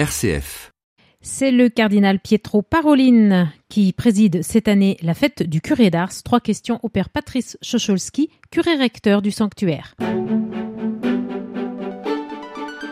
RCF. C'est le cardinal Pietro Parolin qui préside cette année la fête du curé d'Ars. Trois questions au père Patrice Chocholski, curé recteur du sanctuaire.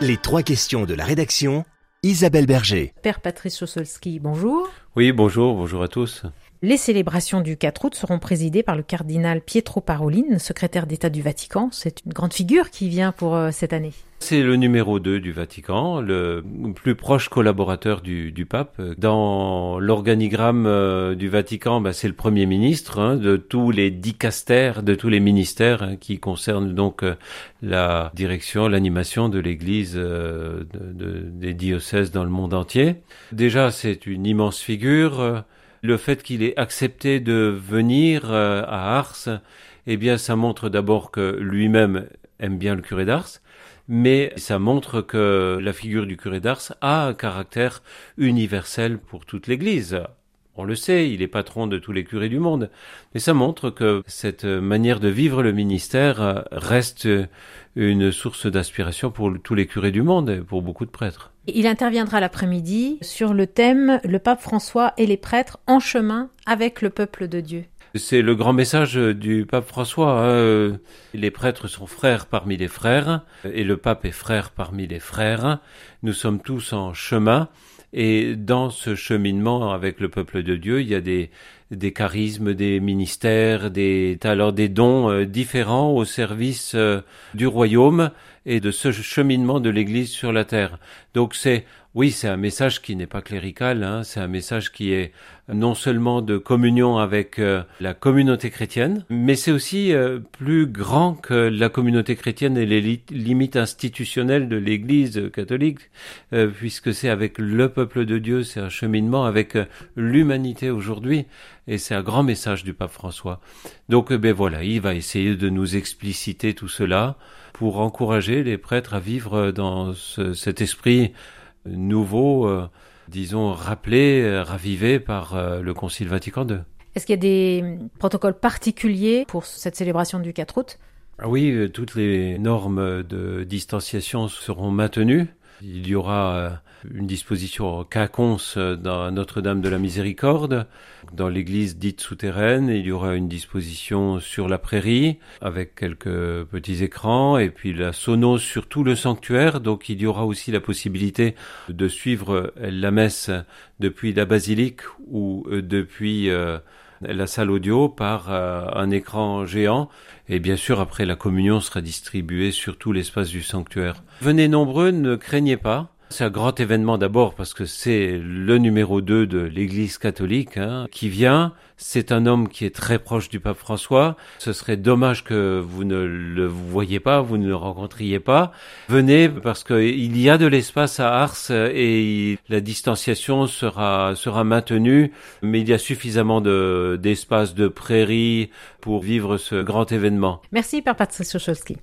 Les trois questions de la rédaction, Isabelle Berger. Père Patrice Chocholski, bonjour. Oui, bonjour, bonjour à tous. Les célébrations du 4 août seront présidées par le cardinal Pietro Parolin, secrétaire d'État du Vatican. C'est une grande figure qui vient pour euh, cette année. C'est le numéro 2 du Vatican, le plus proche collaborateur du, du pape. Dans l'organigramme euh, du Vatican, bah, c'est le Premier ministre hein, de tous les dicastères, de tous les ministères hein, qui concernent donc euh, la direction, l'animation de l'Église de, de, des diocèses dans le monde entier. Déjà, c'est une immense figure le fait qu'il ait accepté de venir euh, à Ars, eh bien, ça montre d'abord que lui-même aime bien le curé d'Ars, mais ça montre que la figure du curé d'Ars a un caractère universel pour toute l'Église. On le sait, il est patron de tous les curés du monde. Mais ça montre que cette manière de vivre le ministère reste une source d'inspiration pour tous les curés du monde et pour beaucoup de prêtres. Il interviendra l'après-midi sur le thème Le pape François et les prêtres en chemin avec le peuple de Dieu. C'est le grand message du pape François. Hein. Les prêtres sont frères parmi les frères et le pape est frère parmi les frères. Nous sommes tous en chemin et dans ce cheminement avec le peuple de Dieu, il y a des, des charismes, des ministères, des alors des dons euh, différents au service euh, du royaume et de ce cheminement de l'Église sur la terre. Donc c'est oui, c'est un message qui n'est pas clérical, hein, c'est un message qui est non seulement de communion avec euh, la communauté chrétienne, mais c'est aussi plus grand que la communauté chrétienne et les limites institutionnelles de l'Église catholique, puisque c'est avec le peuple de Dieu, c'est un cheminement avec l'humanité aujourd'hui, et c'est un grand message du pape François. Donc ben voilà, il va essayer de nous expliciter tout cela pour encourager les prêtres à vivre dans cet esprit nouveau, euh, disons, rappelé, euh, ravivé par euh, le Concile Vatican II. Est-ce qu'il y a des protocoles particuliers pour cette célébration du 4 août? Ah Oui, toutes les normes de distanciation seront maintenues. Il y aura euh, une disposition caconce dans Notre-Dame de la Miséricorde. Dans l'église dite souterraine, il y aura une disposition sur la prairie avec quelques petits écrans et puis la sonos sur tout le sanctuaire. Donc il y aura aussi la possibilité de suivre la messe depuis la basilique ou euh, depuis euh, la salle audio par un écran géant et bien sûr, après, la communion sera distribuée sur tout l'espace du sanctuaire. Venez nombreux, ne craignez pas. C'est un grand événement d'abord parce que c'est le numéro 2 de l'Église catholique hein, qui vient. C'est un homme qui est très proche du pape François. Ce serait dommage que vous ne le voyiez pas, vous ne le rencontriez pas. Venez parce qu'il y a de l'espace à Ars et la distanciation sera sera maintenue, mais il y a suffisamment de d'espace de prairie pour vivre ce grand événement. Merci Père Patrice Chocholski.